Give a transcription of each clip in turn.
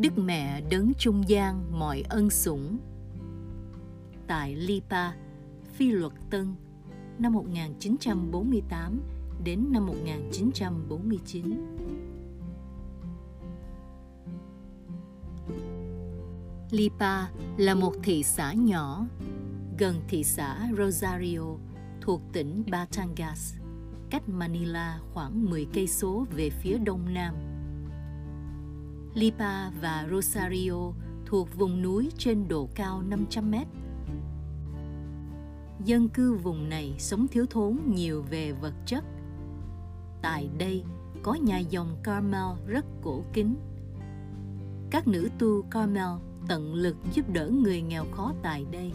Đức Mẹ đấng trung gian mọi ân sủng. Tại Lipa, Phi luật Tân, năm 1948 đến năm 1949. Lipa là một thị xã nhỏ gần thị xã Rosario thuộc tỉnh Batangas, cách Manila khoảng 10 cây số về phía đông nam. Lipa và Rosario thuộc vùng núi trên độ cao 500 mét. Dân cư vùng này sống thiếu thốn nhiều về vật chất. Tại đây có nhà dòng Carmel rất cổ kính. Các nữ tu Carmel tận lực giúp đỡ người nghèo khó tại đây.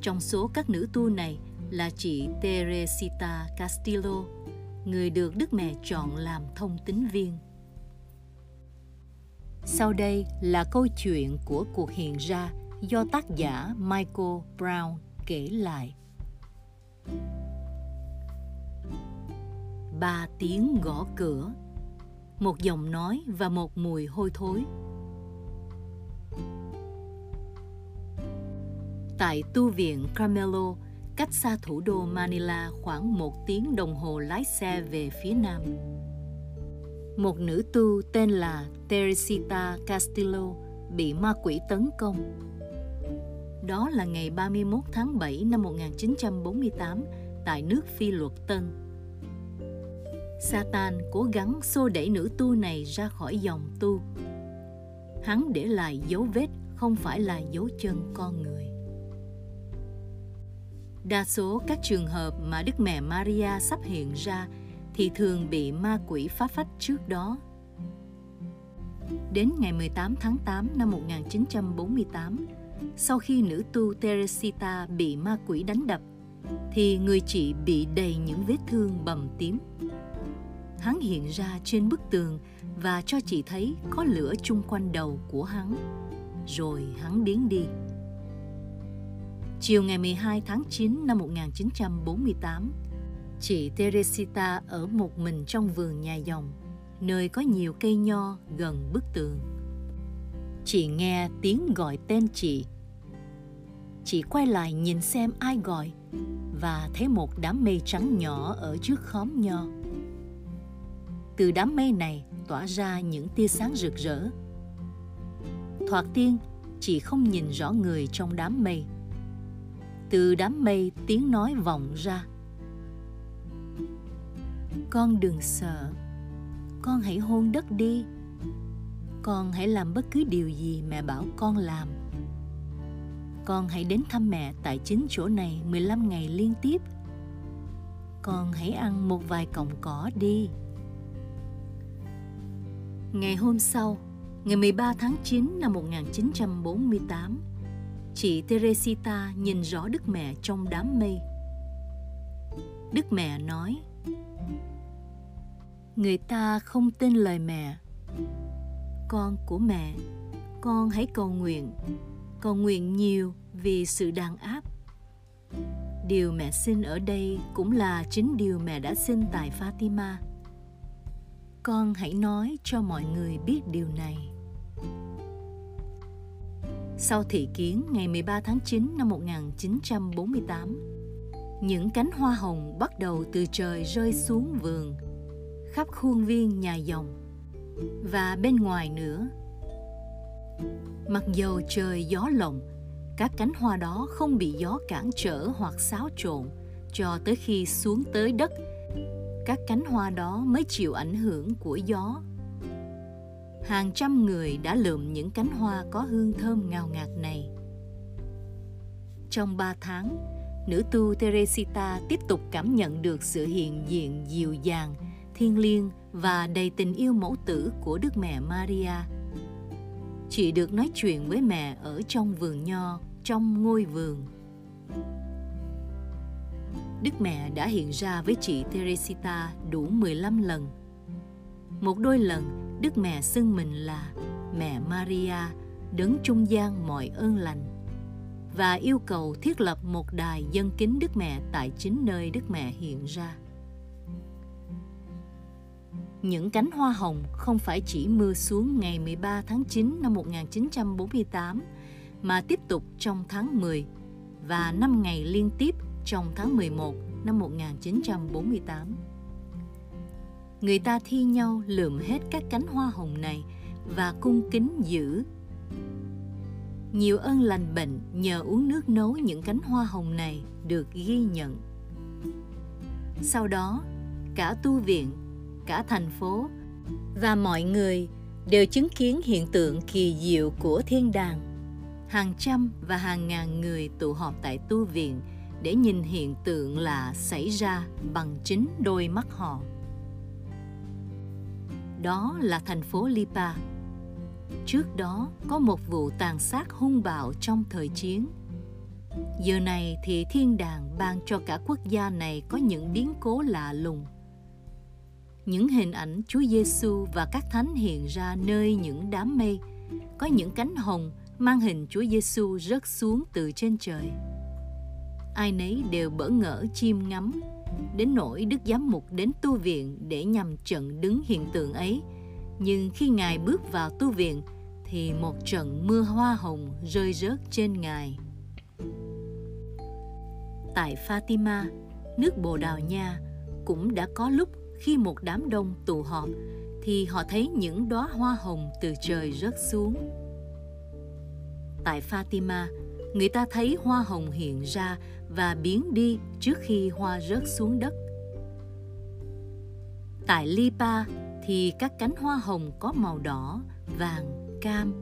Trong số các nữ tu này là chị Teresita Castillo, người được Đức Mẹ chọn làm thông tín viên. Sau đây là câu chuyện của cuộc hiện ra do tác giả Michael Brown kể lại. Ba tiếng gõ cửa, một giọng nói và một mùi hôi thối. Tại tu viện Carmelo, cách xa thủ đô Manila khoảng một tiếng đồng hồ lái xe về phía nam. Một nữ tu tên là Teresita Castillo bị ma quỷ tấn công. Đó là ngày 31 tháng 7 năm 1948 tại nước Phi luật Tân. Satan cố gắng xô đẩy nữ tu này ra khỏi dòng tu. Hắn để lại dấu vết không phải là dấu chân con người. Đa số các trường hợp mà Đức Mẹ Maria sắp hiện ra thì thường bị ma quỷ phá phách trước đó. Đến ngày 18 tháng 8 năm 1948, sau khi nữ tu Teresita bị ma quỷ đánh đập, thì người chị bị đầy những vết thương bầm tím. Hắn hiện ra trên bức tường và cho chị thấy có lửa chung quanh đầu của hắn. Rồi hắn biến đi. Chiều ngày 12 tháng 9 năm 1948, chị Teresita ở một mình trong vườn nhà dòng, nơi có nhiều cây nho gần bức tường. Chị nghe tiếng gọi tên chị. Chị quay lại nhìn xem ai gọi và thấy một đám mây trắng nhỏ ở trước khóm nho. Từ đám mây này tỏa ra những tia sáng rực rỡ. Thoạt tiên, chị không nhìn rõ người trong đám mây từ đám mây tiếng nói vọng ra con đừng sợ. Con hãy hôn đất đi. Con hãy làm bất cứ điều gì mẹ bảo con làm. Con hãy đến thăm mẹ tại chính chỗ này 15 ngày liên tiếp. Con hãy ăn một vài cọng cỏ đi. Ngày hôm sau, ngày 13 tháng 9 năm 1948, chị Teresita nhìn rõ Đức Mẹ trong đám mây. Đức Mẹ nói, Người ta không tin lời mẹ. Con của mẹ, con hãy cầu nguyện, cầu nguyện nhiều vì sự đàn áp. Điều mẹ xin ở đây cũng là chính điều mẹ đã xin tại Fatima. Con hãy nói cho mọi người biết điều này. Sau thị kiến ngày 13 tháng 9 năm 1948, những cánh hoa hồng bắt đầu từ trời rơi xuống vườn, khắp khuôn viên nhà dòng và bên ngoài nữa. Mặc dầu trời gió lộng, các cánh hoa đó không bị gió cản trở hoặc xáo trộn cho tới khi xuống tới đất các cánh hoa đó mới chịu ảnh hưởng của gió hàng trăm người đã lượm những cánh hoa có hương thơm ngào ngạt này. Trong ba tháng, nữ tu Teresita tiếp tục cảm nhận được sự hiện diện dịu dàng, thiêng liêng và đầy tình yêu mẫu tử của Đức Mẹ Maria. Chị được nói chuyện với mẹ ở trong vườn nho, trong ngôi vườn. Đức Mẹ đã hiện ra với chị Teresita đủ 15 lần. Một đôi lần, Đức Mẹ xưng mình là Mẹ Maria, đấng trung gian mọi ơn lành và yêu cầu thiết lập một đài dân kính Đức Mẹ tại chính nơi Đức Mẹ hiện ra. những cánh hoa hồng không phải chỉ mưa xuống ngày 13 tháng 9 năm 1948 mà tiếp tục trong tháng 10 và 5 ngày liên tiếp trong tháng 11 năm 1948. Người ta thi nhau lượm hết các cánh hoa hồng này và cung kính giữ. Nhiều ơn lành bệnh nhờ uống nước nấu những cánh hoa hồng này được ghi nhận. Sau đó, cả tu viện, cả thành phố và mọi người đều chứng kiến hiện tượng kỳ diệu của thiên đàng. Hàng trăm và hàng ngàn người tụ họp tại tu viện để nhìn hiện tượng lạ xảy ra bằng chính đôi mắt họ. Đó là thành phố Lipa. Trước đó có một vụ tàn sát hung bạo trong thời chiến. Giờ này thì thiên đàng ban cho cả quốc gia này có những biến cố lạ lùng. Những hình ảnh Chúa Giêsu và các thánh hiện ra nơi những đám mây, có những cánh hồng mang hình Chúa Giêsu rớt xuống từ trên trời ai nấy đều bỡ ngỡ chiêm ngắm đến nỗi đức giám mục đến tu viện để nhằm trận đứng hiện tượng ấy nhưng khi ngài bước vào tu viện, thì một trận mưa hoa hồng rơi rớt trên ngài tại fatima, nước bồ đào nha cũng đã có lúc khi một đám đông tụ họp, thì họ thấy những đóa hoa hồng từ trời rớt xuống tại fatima, người ta thấy hoa hồng hiện ra và biến đi trước khi hoa rớt xuống đất. Tại Lipa thì các cánh hoa hồng có màu đỏ, vàng, cam.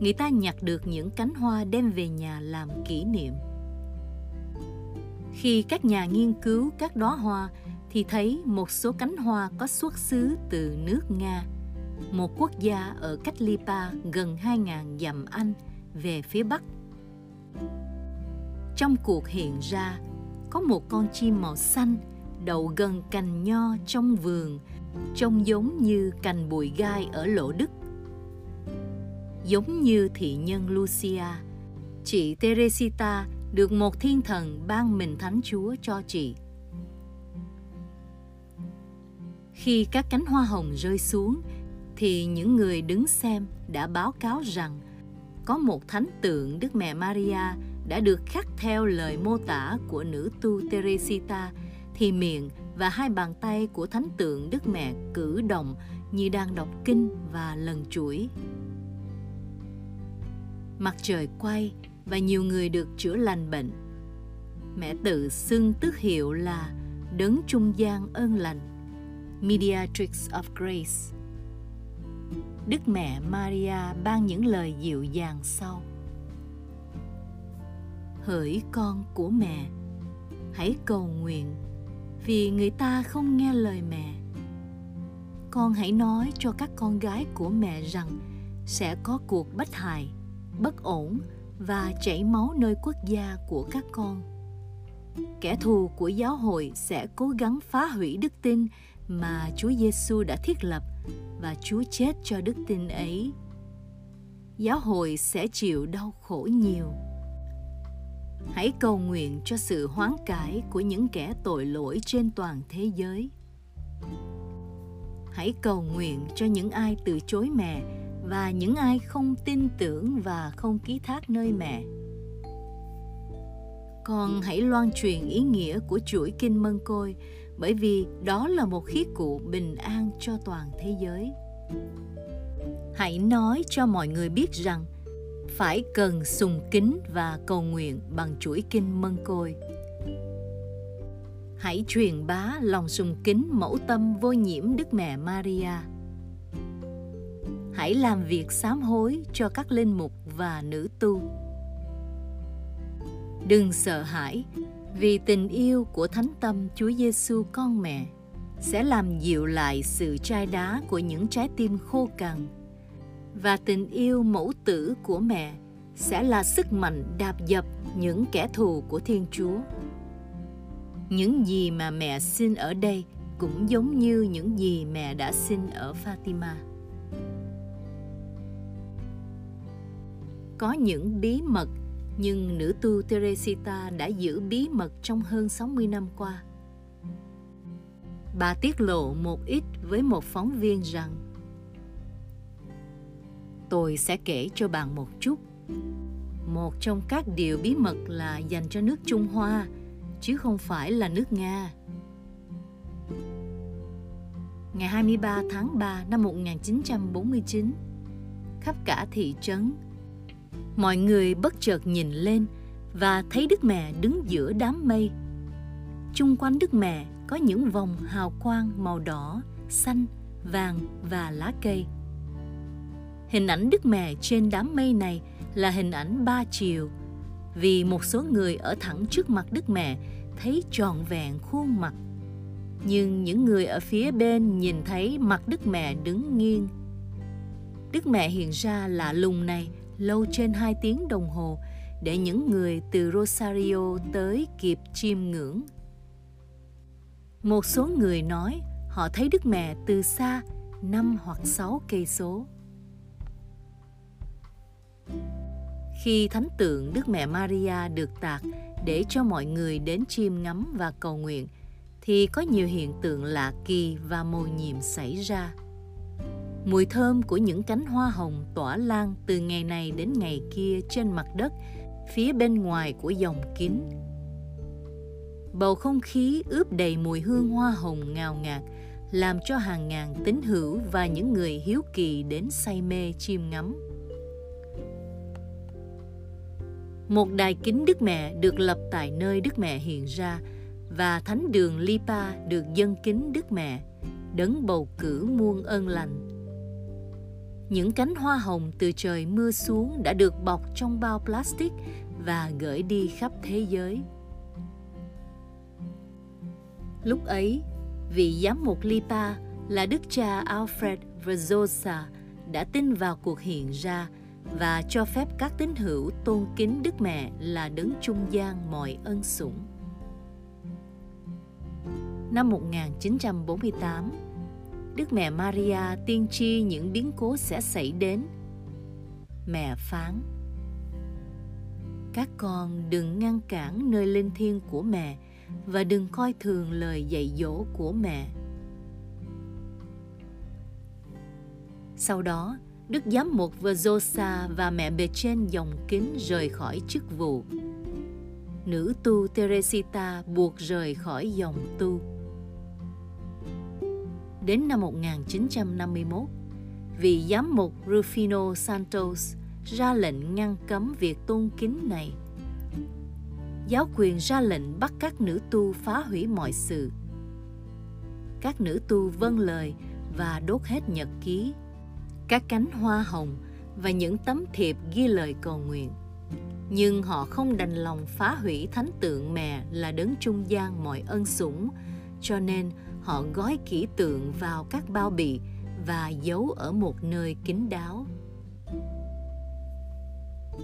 Người ta nhặt được những cánh hoa đem về nhà làm kỷ niệm. Khi các nhà nghiên cứu các đóa hoa thì thấy một số cánh hoa có xuất xứ từ nước Nga, một quốc gia ở cách Lipa gần 2.000 dặm Anh về phía bắc trong cuộc hiện ra có một con chim màu xanh đậu gần cành nho trong vườn trông giống như cành bụi gai ở lỗ đức. Giống như thị nhân lucia, chị teresita được một thiên thần ban mình thánh chúa cho chị. Khi các cánh hoa hồng rơi xuống, thì những người đứng xem đã báo cáo rằng có một thánh tượng Đức Mẹ Maria đã được khắc theo lời mô tả của nữ tu Teresita thì miệng và hai bàn tay của thánh tượng Đức Mẹ cử động như đang đọc kinh và lần chuỗi. Mặt trời quay và nhiều người được chữa lành bệnh. Mẹ tự xưng tước hiệu là đấng trung gian ơn lành, Mediatrix of Grace. Đức Mẹ Maria ban những lời dịu dàng sau. Hỡi con của mẹ, hãy cầu nguyện vì người ta không nghe lời mẹ. Con hãy nói cho các con gái của mẹ rằng sẽ có cuộc bất hại, bất ổn và chảy máu nơi quốc gia của các con. Kẻ thù của giáo hội sẽ cố gắng phá hủy đức tin mà Chúa Giêsu đã thiết lập và Chúa chết cho đức tin ấy. Giáo hội sẽ chịu đau khổ nhiều. Hãy cầu nguyện cho sự hoán cải của những kẻ tội lỗi trên toàn thế giới. Hãy cầu nguyện cho những ai từ chối mẹ và những ai không tin tưởng và không ký thác nơi mẹ. Con hãy loan truyền ý nghĩa của chuỗi kinh mân côi, bởi vì đó là một khí cụ bình an cho toàn thế giới hãy nói cho mọi người biết rằng phải cần sùng kính và cầu nguyện bằng chuỗi kinh mân côi. Hãy truyền bá lòng sùng kính mẫu tâm vô nhiễm đức mẹ maria. Hãy làm việc sám hối cho các linh mục và nữ tu. Đừng sợ hãi, vì tình yêu của thánh tâm Chúa Giêsu con mẹ sẽ làm dịu lại sự chai đá của những trái tim khô cằn và tình yêu mẫu tử của mẹ sẽ là sức mạnh đạp dập những kẻ thù của Thiên Chúa. Những gì mà mẹ xin ở đây cũng giống như những gì mẹ đã xin ở Fatima. Có những bí mật, nhưng nữ tu Teresita đã giữ bí mật trong hơn 60 năm qua. bà tiết lộ một ít với một phóng viên rằng tôi sẽ kể cho bạn một chút một trong các điều bí mật là dành cho nước Trung Hoa, chứ không phải là nước Nga. Ngày 23 tháng 3 năm 1949, khắp cả thị trấn, mọi người bất chợt nhìn lên và thấy Đức Mẹ đứng giữa đám mây. Chung quanh Đức Mẹ có những vòng hào quang màu đỏ, xanh, vàng và lá cây. Hình ảnh Đức Mẹ trên đám mây này là hình ảnh ba chiều vì một số người ở thẳng trước mặt Đức Mẹ thấy trọn vẹn khuôn mặt. Nhưng những người ở phía bên nhìn thấy mặt Đức Mẹ đứng nghiêng. Đức Mẹ hiện ra lạ lùng này lâu trên hai tiếng đồng hồ để những người từ Rosario tới kịp chiêm ngưỡng. Một số người nói họ thấy Đức Mẹ từ xa năm hoặc sáu cây số khi thánh tượng Đức Mẹ Maria được tạc để cho mọi người đến chiêm ngắm và cầu nguyện, thì có nhiều hiện tượng lạ kỳ và mầu nhiệm xảy ra. Mùi thơm của những cánh hoa hồng tỏa lan từ ngày này đến ngày kia trên mặt đất phía bên ngoài của dòng kính. Bầu không khí ướp đầy mùi hương hoa hồng ngào ngạt, làm cho hàng ngàn tín hữu và những người hiếu kỳ đến say mê chiêm ngắm. Một đài kính Đức Mẹ được lập tại nơi Đức Mẹ hiện ra và thánh đường Lipa được dân kính Đức Mẹ, đấng bầu cử muôn ơn lành. Những cánh hoa hồng từ trời mưa xuống đã được bọc trong bao plastic và gửi đi khắp thế giới. Lúc ấy, vị giám mục Lipa là đức cha Alfred Verzosa đã tin vào cuộc hiện ra và cho phép các tín hữu tôn kính Đức Mẹ là đấng trung gian mọi ân sủng. Năm 1948, Đức Mẹ Maria tiên tri những biến cố sẽ xảy đến. Mẹ phán: Các con đừng ngăn cản nơi linh thiêng của mẹ và đừng coi thường lời dạy dỗ của mẹ. Sau đó, Đức Giám mục Verzosa và mẹ bề trên dòng kính rời khỏi chức vụ. Nữ tu Teresita buộc rời khỏi dòng tu. Đến năm 1951, vị giám mục Rufino Santos ra lệnh ngăn cấm việc tôn kính này. Giáo quyền ra lệnh bắt các nữ tu phá hủy mọi sự. Các nữ tu vâng lời và đốt hết nhật ký các cánh hoa hồng và những tấm thiệp ghi lời cầu nguyện. Nhưng họ không đành lòng phá hủy thánh tượng mẹ là đấng trung gian mọi ân sủng, cho nên họ gói kỹ tượng vào các bao bì và giấu ở một nơi kín đáo.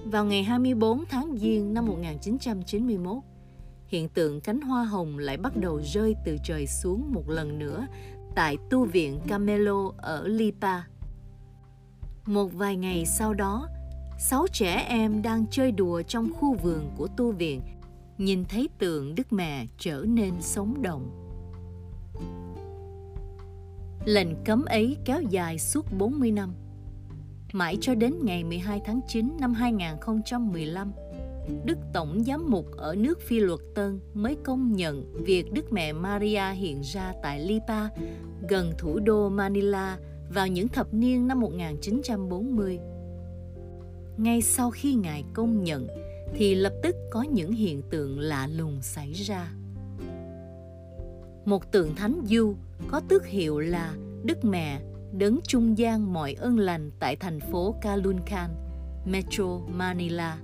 Vào ngày 24 tháng Giêng năm 1991, hiện tượng cánh hoa hồng lại bắt đầu rơi từ trời xuống một lần nữa tại tu viện Camelo ở Lipa. Một vài ngày sau đó, sáu trẻ em đang chơi đùa trong khu vườn của tu viện, nhìn thấy tượng Đức Mẹ trở nên sống động. Lệnh cấm ấy kéo dài suốt 40 năm. Mãi cho đến ngày 12 tháng 9 năm 2015, Đức Tổng Giám mục ở nước Phi Luật Tân mới công nhận việc Đức Mẹ Maria hiện ra tại Lipa, gần thủ đô Manila, vào những thập niên năm 1940. Ngay sau khi Ngài công nhận thì lập tức có những hiện tượng lạ lùng xảy ra. Một tượng thánh du có tước hiệu là Đức Mẹ đấng trung gian mọi ơn lành tại thành phố Caluncan, Metro Manila,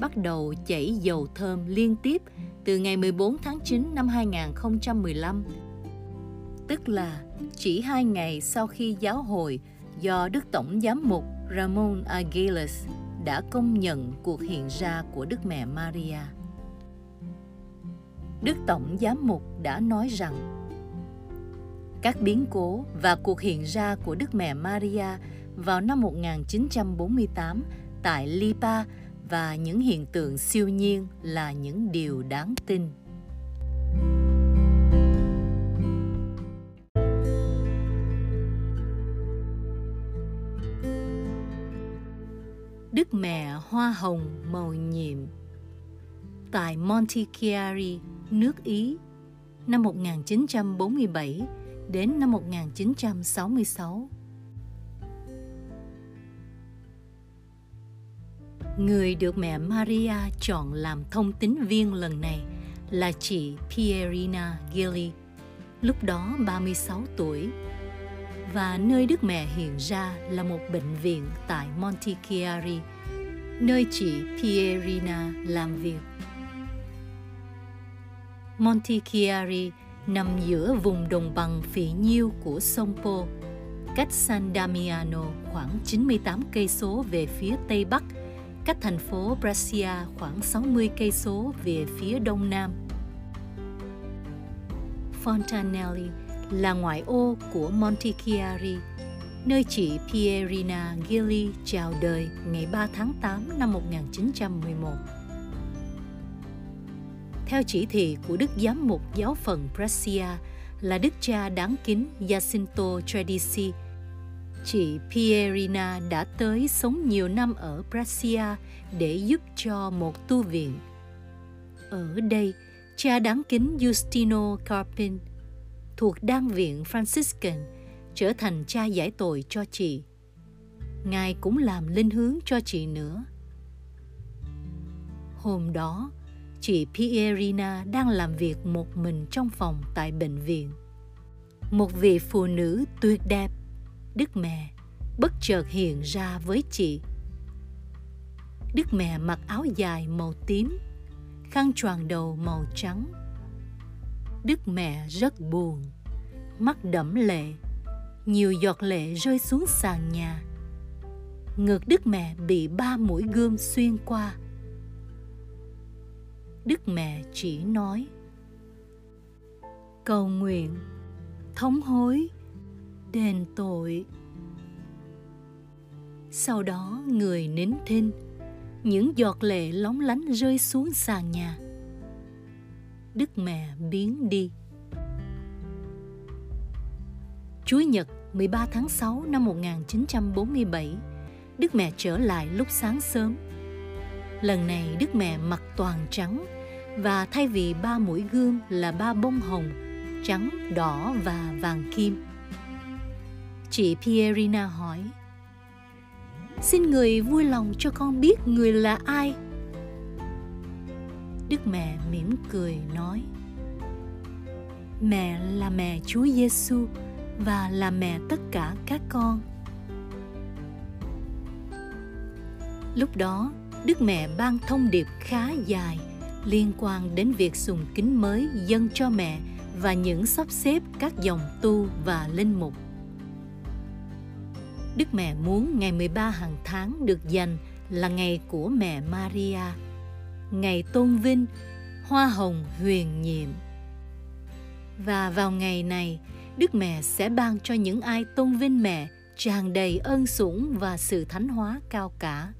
bắt đầu chảy dầu thơm liên tiếp từ ngày 14 tháng 9 năm 2015 tức là chỉ hai ngày sau khi giáo hội do Đức Tổng Giám mục Ramon Aguilas đã công nhận cuộc hiện ra của Đức Mẹ Maria. Đức Tổng Giám mục đã nói rằng, các biến cố và cuộc hiện ra của Đức Mẹ Maria vào năm 1948 tại Lipa và những hiện tượng siêu nhiên là những điều đáng tin. Đức Mẹ Hoa Hồng Màu Nhiệm tại Montichiari, nước Ý, năm 1947 đến năm 1966. Người được mẹ Maria chọn làm thông tín viên lần này là chị Pierina Gilly, lúc đó 36 tuổi. Và nơi Đức Mẹ hiện ra là một bệnh viện tại Montichiari, nơi chị Pierina làm việc. Montichiari nằm giữa vùng đồng bằng phì nhiêu của sông Po, cách San Damiano khoảng 98 cây số về phía tây bắc cách thành phố Brescia khoảng 60 cây số về phía đông nam. Fontanelli là ngoại ô của Montichiari, nơi chị Pierina Gilli chào đời ngày 3 tháng 8 năm 1911. Theo chỉ thị của Đức Giám mục giáo phận Brescia là Đức cha đáng kính Jacinto Tradici, Chị Pierina đã tới sống nhiều năm ở Brescia để giúp cho một tu viện. Ở đây, cha đáng kính Justino Carpin thuộc đan viện Franciscan trở thành cha giải tội cho chị. Ngài cũng làm linh hướng cho chị nữa. Hôm đó, chị Pierina đang làm việc một mình trong phòng tại bệnh viện. Một vị phụ nữ tuyệt đẹp Đức mẹ bất chợt hiện ra với chị. Đức mẹ mặc áo dài màu tím, khăn choàng đầu màu trắng. Đức mẹ rất buồn, mắt đẫm lệ, nhiều giọt lệ rơi xuống sàn nhà. Ngực Đức mẹ bị ba mũi gươm xuyên qua. Đức mẹ chỉ nói: Cầu nguyện, thống hối đền tội sau đó người nín thinh những giọt lệ lóng lánh rơi xuống sàn nhà đức mẹ biến đi. Chúa Nhật 13 tháng 6 năm 1947 Đức mẹ trở lại lúc sáng sớm. Lần này Đức mẹ mặc toàn trắng Và thay vì ba mũi gươm là ba bông hồng Trắng, đỏ và vàng kim. Chị Pierina hỏi Xin người vui lòng cho con biết người là ai? Đức mẹ mỉm cười nói Mẹ là mẹ Chúa Giêsu và là mẹ tất cả các con. Lúc đó, Đức Mẹ ban thông điệp khá dài liên quan đến việc sùng kính mới dâng cho mẹ và những sắp xếp các dòng tu và linh mục. Đức Mẹ muốn ngày 13 hàng tháng được dành là ngày của mẹ Maria, ngày tôn vinh, hoa hồng huyền nhiệm. Và vào ngày này, Đức Mẹ sẽ ban cho những ai tôn vinh mẹ tràn đầy ơn sủng và sự thánh hóa cao cả.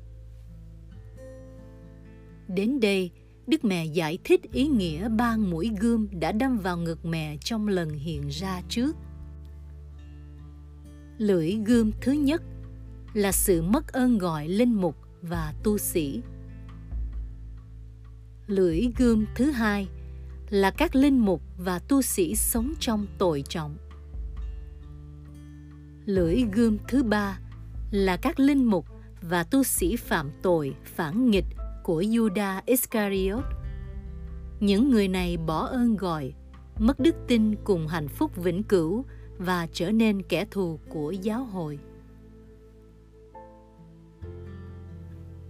Đến đây, Đức Mẹ giải thích ý nghĩa ba mũi gươm đã đâm vào ngực mẹ trong lần hiện ra trước – lưỡi gươm thứ nhất là sự mất ơn gọi linh mục và tu sĩ lưỡi gươm thứ hai là các linh mục và tu sĩ sống trong tội trọng lưỡi gươm thứ ba là các linh mục và tu sĩ phạm tội phản nghịch của Judas Iscariot. Những người này bỏ ơn gọi, mất đức tin cùng hạnh phúc vĩnh cửu và trở nên kẻ thù của giáo hội.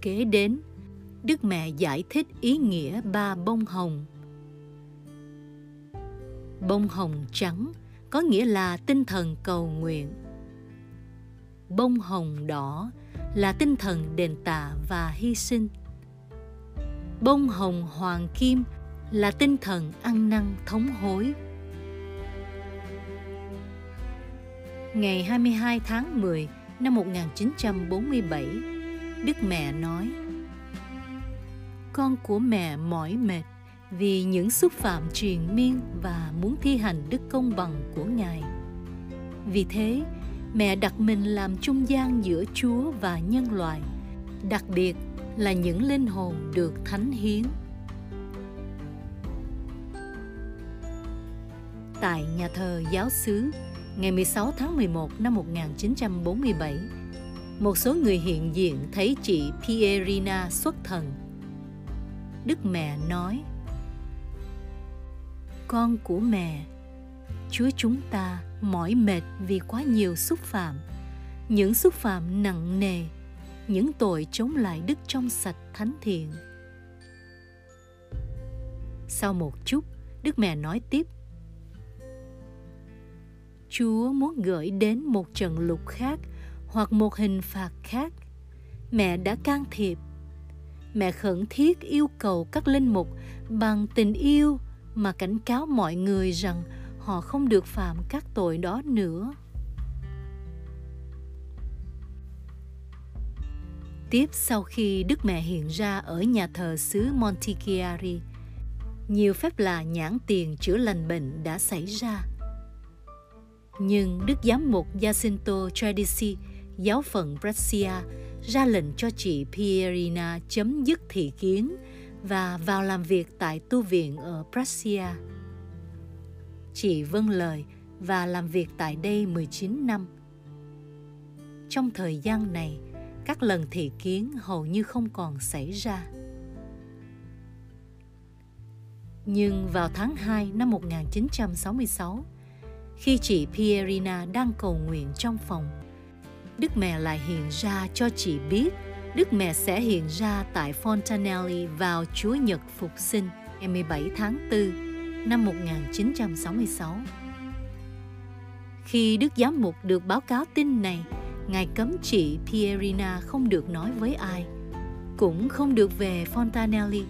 Kế đến, Đức Mẹ giải thích ý nghĩa ba bông hồng. Bông hồng trắng có nghĩa là tinh thần cầu nguyện. Bông hồng đỏ là tinh thần đền tạ và hy sinh. Bông hồng hoàng kim là tinh thần ăn năn thống hối ngày 22 tháng 10 năm 1947, Đức Mẹ nói con của mẹ mỏi mệt vì những xúc phạm truyền miên và muốn thi hành đức công bằng của Ngài. Vì thế, mẹ đặt mình làm trung gian giữa Chúa và nhân loại đặc biệt là những linh hồn được thánh hiến. Tại nhà thờ giáo xứ, ngày 16 tháng 11 năm 1947, một số người hiện diện thấy chị Pierina xuất thần. Đức mẹ nói, Con của mẹ, Chúa chúng ta mỏi mệt vì quá nhiều xúc phạm, những xúc phạm nặng nề, những tội chống lại đức trong sạch thánh thiện. Sau một chút, Đức mẹ nói tiếp, Chúa muốn gửi đến một trận lục khác hoặc một hình phạt khác mẹ đã can thiệp mẹ khẩn thiết yêu cầu các linh mục bằng tình yêu mà cảnh cáo mọi người rằng họ không được phạm các tội đó nữa. Tiếp sau khi đức mẹ hiện ra ở nhà thờ xứ montichiari, nhiều phép lạ nhãn tiền chữa lành bệnh đã xảy ra. Nhưng đức giám mục jacinto tradici, giáo phận Brescia ra lệnh cho chị Pierina chấm dứt thị kiến và vào làm việc tại tu viện ở Brescia. Chị vâng lời và làm việc tại đây 19 năm. Trong thời gian này, các lần thị kiến hầu như không còn xảy ra. Nhưng vào tháng 2 năm 1966, khi chị Pierina đang cầu nguyện trong phòng, Đức Mẹ lại hiện ra cho chị biết Đức Mẹ sẽ hiện ra tại Fontanelli vào Chúa Nhật Phục sinh ngày 17 tháng 4 năm 1966. Khi Đức Giám Mục được báo cáo tin này, Ngài cấm chị Pierina không được nói với ai, cũng không được về Fontanelli.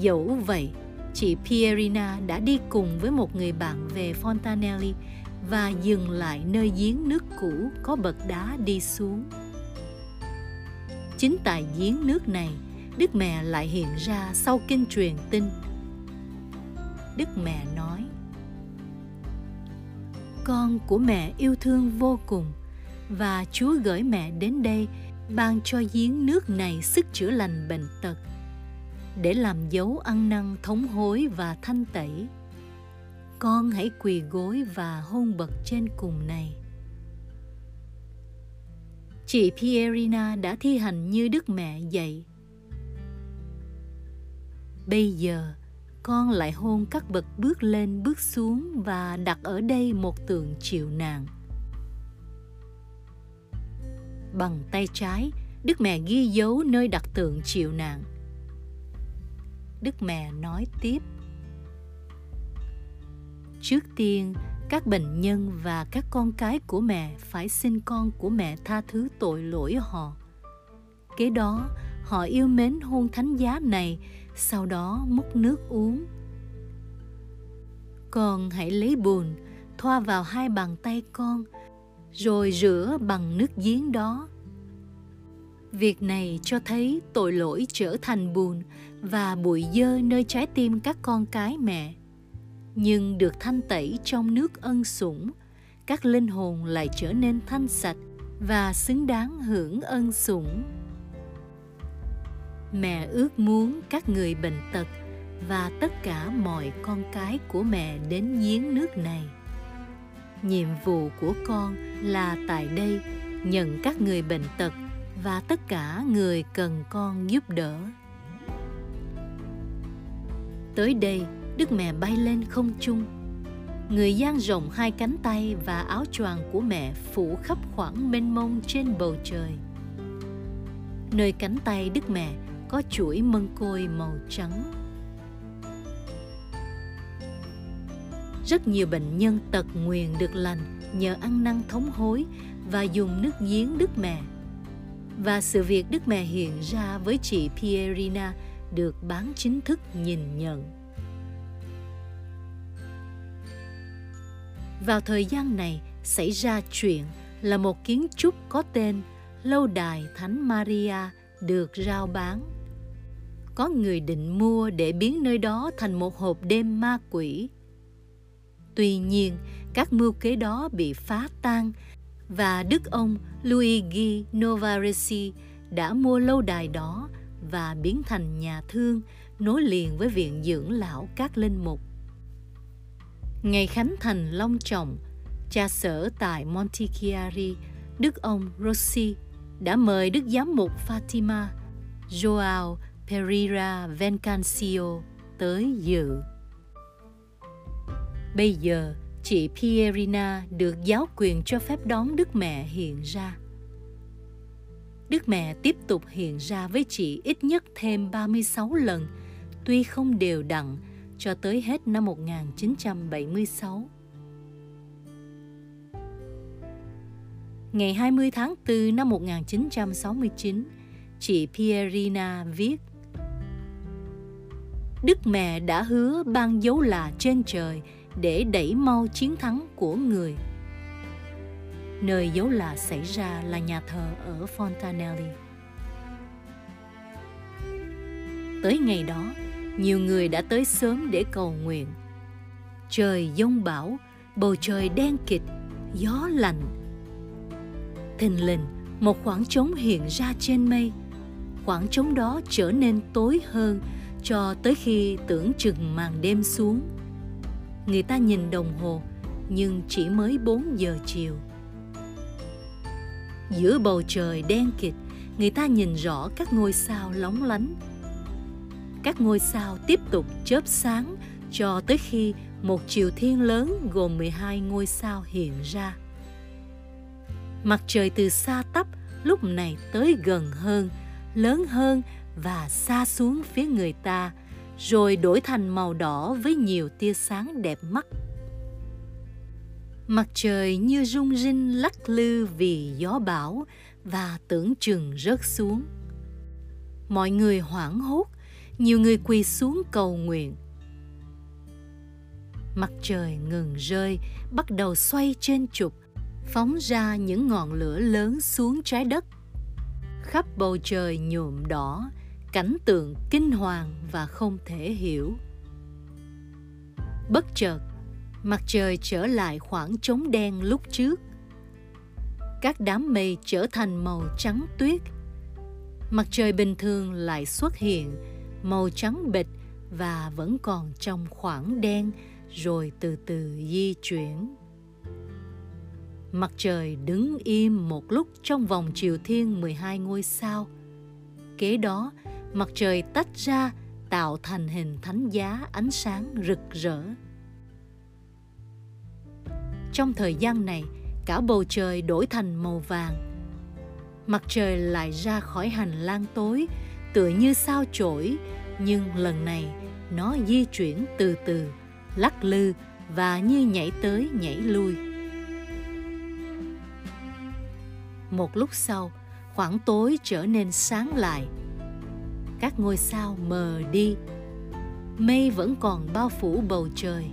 Dẫu vậy, chị Pierina đã đi cùng với một người bạn về Fontanelli và dừng lại nơi giếng nước cũ có bậc đá đi xuống. Chính tại giếng nước này, Đức Mẹ lại hiện ra sau kinh truyền tin. Đức Mẹ nói, Con của mẹ yêu thương vô cùng và Chúa gửi mẹ đến đây ban cho giếng nước này sức chữa lành bệnh tật để làm dấu ăn năn thống hối và thanh tẩy con hãy quỳ gối và hôn bậc trên cùng này. Chị pierina đã thi hành như đức mẹ dạy. Bây giờ, con lại hôn các bậc bước lên, bước xuống và đặt ở đây một tượng chịu nạn bằng tay trái, đức mẹ ghi dấu nơi đặt tượng chịu nạn đức mẹ nói tiếp trước tiên, các bệnh nhân và các con cái của mẹ phải xin con của mẹ tha thứ tội lỗi họ. Kế đó, họ yêu mến hôn thánh giá này, sau đó múc nước uống. Con hãy lấy bùn, thoa vào hai bàn tay con, rồi rửa bằng nước giếng đó. Việc này cho thấy tội lỗi trở thành bùn và bụi dơ nơi trái tim các con cái mẹ nhưng được thanh tẩy trong nước ân sủng, các linh hồn lại trở nên thanh sạch và xứng đáng hưởng ân sủng. Mẹ ước muốn các người bệnh tật và tất cả mọi con cái của mẹ đến giếng nước này. Nhiệm vụ của con là tại đây nhận các người bệnh tật và tất cả người cần con giúp đỡ. Tới đây Đức mẹ bay lên không trung. Người dang rộng hai cánh tay và áo choàng của mẹ phủ khắp khoảng mênh mông trên bầu trời. Nơi cánh tay Đức mẹ có chuỗi mân côi màu trắng. Rất nhiều bệnh nhân tật nguyền được lành nhờ ăn năn thống hối và dùng nước giếng Đức Mẹ. Và sự việc Đức Mẹ hiện ra với chị Pierina được bán chính thức nhìn nhận. Vào thời gian này xảy ra chuyện là một kiến trúc có tên Lâu đài Thánh Maria được rao bán. Có người định mua để biến nơi đó thành một hộp đêm ma quỷ. Tuy nhiên, các mưu kế đó bị phá tan và đức ông Luigi Novaresi đã mua lâu đài đó và biến thành nhà thương nối liền với viện dưỡng lão các linh mục. Ngày khánh thành long trọng, cha sở tại Montichiari, đức ông Rossi đã mời đức giám mục Fatima Joao Pereira Vencancio tới dự. Bây giờ, chị Pierina được giáo quyền cho phép đón Đức Mẹ hiện ra. Đức Mẹ tiếp tục hiện ra với chị ít nhất thêm 36 lần, tuy không đều đặn, cho tới hết năm 1976. Ngày 20 tháng 4 năm 1969, chị Pierina viết Đức Mẹ đã hứa ban dấu lạ trên trời để đẩy mau chiến thắng của người. Nơi dấu lạ xảy ra là nhà thờ ở Fontanelli. Tới ngày đó, nhiều người đã tới sớm để cầu nguyện. Trời giông bão, bầu trời đen kịt, gió lạnh. Thình lình, một khoảng trống hiện ra trên mây. Khoảng trống đó trở nên tối hơn cho tới khi tưởng chừng màn đêm xuống. Người ta nhìn đồng hồ, nhưng chỉ mới 4 giờ chiều. Giữa bầu trời đen kịt, người ta nhìn rõ các ngôi sao lóng lánh. Các ngôi sao tiếp tục chớp sáng cho tới khi một chiều thiên lớn gồm 12 ngôi sao hiện ra. Mặt trời từ xa tắp lúc này tới gần hơn, lớn hơn và xa xuống phía người ta, rồi đổi thành màu đỏ với nhiều tia sáng đẹp mắt. Mặt trời như rung rinh lắc lư vì gió bão và tưởng chừng rớt xuống. Mọi người hoảng hốt, nhiều người quỳ xuống cầu nguyện. Mặt trời ngừng rơi, bắt đầu xoay trên trục, phóng ra những ngọn lửa lớn xuống trái đất. Khắp bầu trời nhuộm đỏ, cảnh tượng kinh hoàng và không thể hiểu. Bất chợt, mặt trời trở lại khoảng trống đen lúc trước. Các đám mây trở thành màu trắng tuyết. Mặt trời bình thường lại xuất hiện màu trắng bịch và vẫn còn trong khoảng đen rồi từ từ di chuyển. Mặt trời đứng im một lúc trong vòng chiều thiên 12 ngôi sao. Kế đó, mặt trời tách ra tạo thành hình thánh giá ánh sáng rực rỡ. Trong thời gian này, cả bầu trời đổi thành màu vàng. Mặt trời lại ra khỏi hành lang tối, tựa như sao chổi, nhưng lần này nó di chuyển từ từ, lắc lư và như nhảy tới nhảy lui. Một lúc sau, khoảng tối trở nên sáng lại. Các ngôi sao mờ đi. Mây vẫn còn bao phủ bầu trời.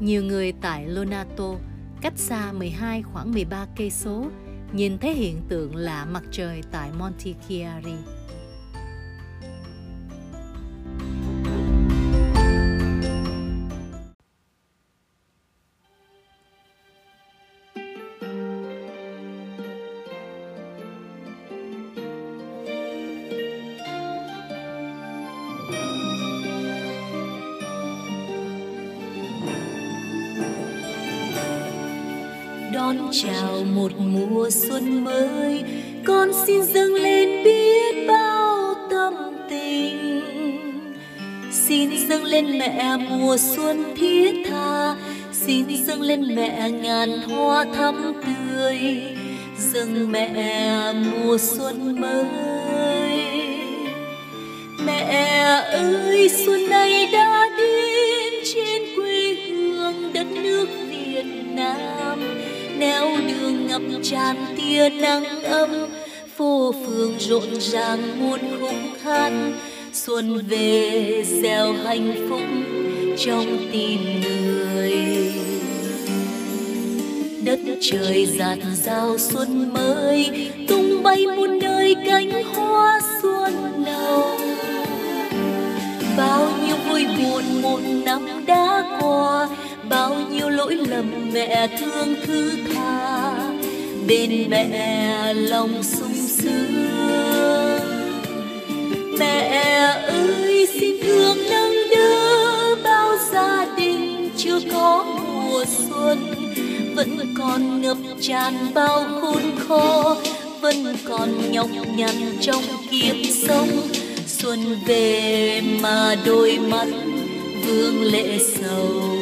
Nhiều người tại Lonato, cách xa 12 khoảng 13 cây số, nhìn thấy hiện tượng lạ mặt trời tại Montichiari. Đón chào một mùa xuân mới. Con xin dâng lên biết bao tâm tình. Xin dâng lên mẹ mùa xuân thiết tha. Xin dâng lên mẹ ngàn hoa thắm tươi. Dâng mẹ mùa xuân mới. Mẹ ơi, xuân nay đã neo đường ngập tràn tia nắng ấm, phố phường rộn ràng muôn khúc hát xuân về gieo hạnh phúc trong tim người. Đất trời giạt rào xuân mới, tung bay muôn nơi cánh hoa xuân nồng. Bao nhiêu vui buồn một năm đã lỗi lầm mẹ thương thứ tha. Bên mẹ lòng sung sướng. Mẹ ơi, xin thương nâng đỡ bao gia đình chưa có mùa xuân. Vẫn còn ngập tràn bao khốn khó, vẫn còn nhọc nhằn trong kiếp sống. Xuân về mà đôi mắt vương lệ sầu.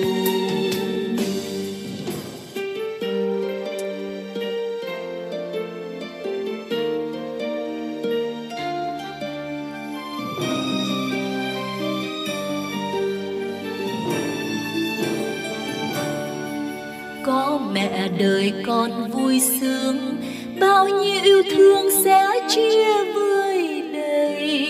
Mẹ đời con vui sướng, bao nhiêu yêu thương sẽ chia vơi đầy.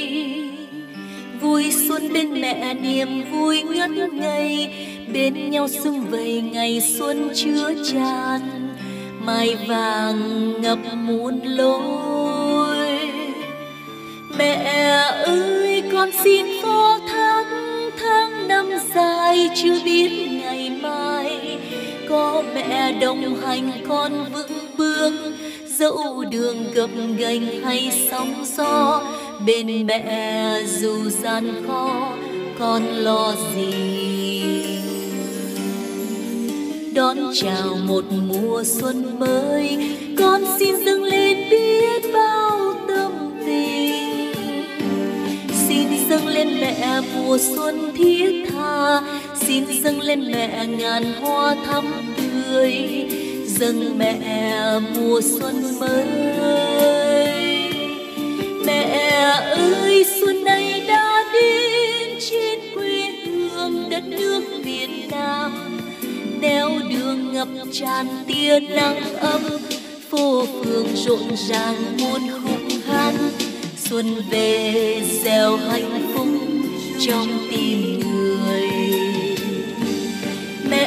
Vui xuân bên mẹ niềm vui ngất ngây, bên nhau sum vầy ngày xuân chứa tràn mai vàng ngập muôn lối. Mẹ ơi, con xin phó thác tháng năm dài chưa biết mẹ đồng hành con vững bước. Dẫu đường gập ghềnh hay sóng gió, bên mẹ dù gian khó, con lo gì? Đón chào một mùa xuân mới, con xin dâng lên biết bao tâm tình. Xin dâng lên mẹ mùa xuân thiết tha, xin dâng lên mẹ ngàn hoa thắm tươi, dâng mẹ mùa xuân mới. Mẹ ơi, xuân này đã đến trên quê hương đất nước việt nam. Neo đường ngập tràn tia nắng ấm, phố phường rộn ràng muôn khúc hát xuân về gieo hạnh phúc trong tim người. Mẹ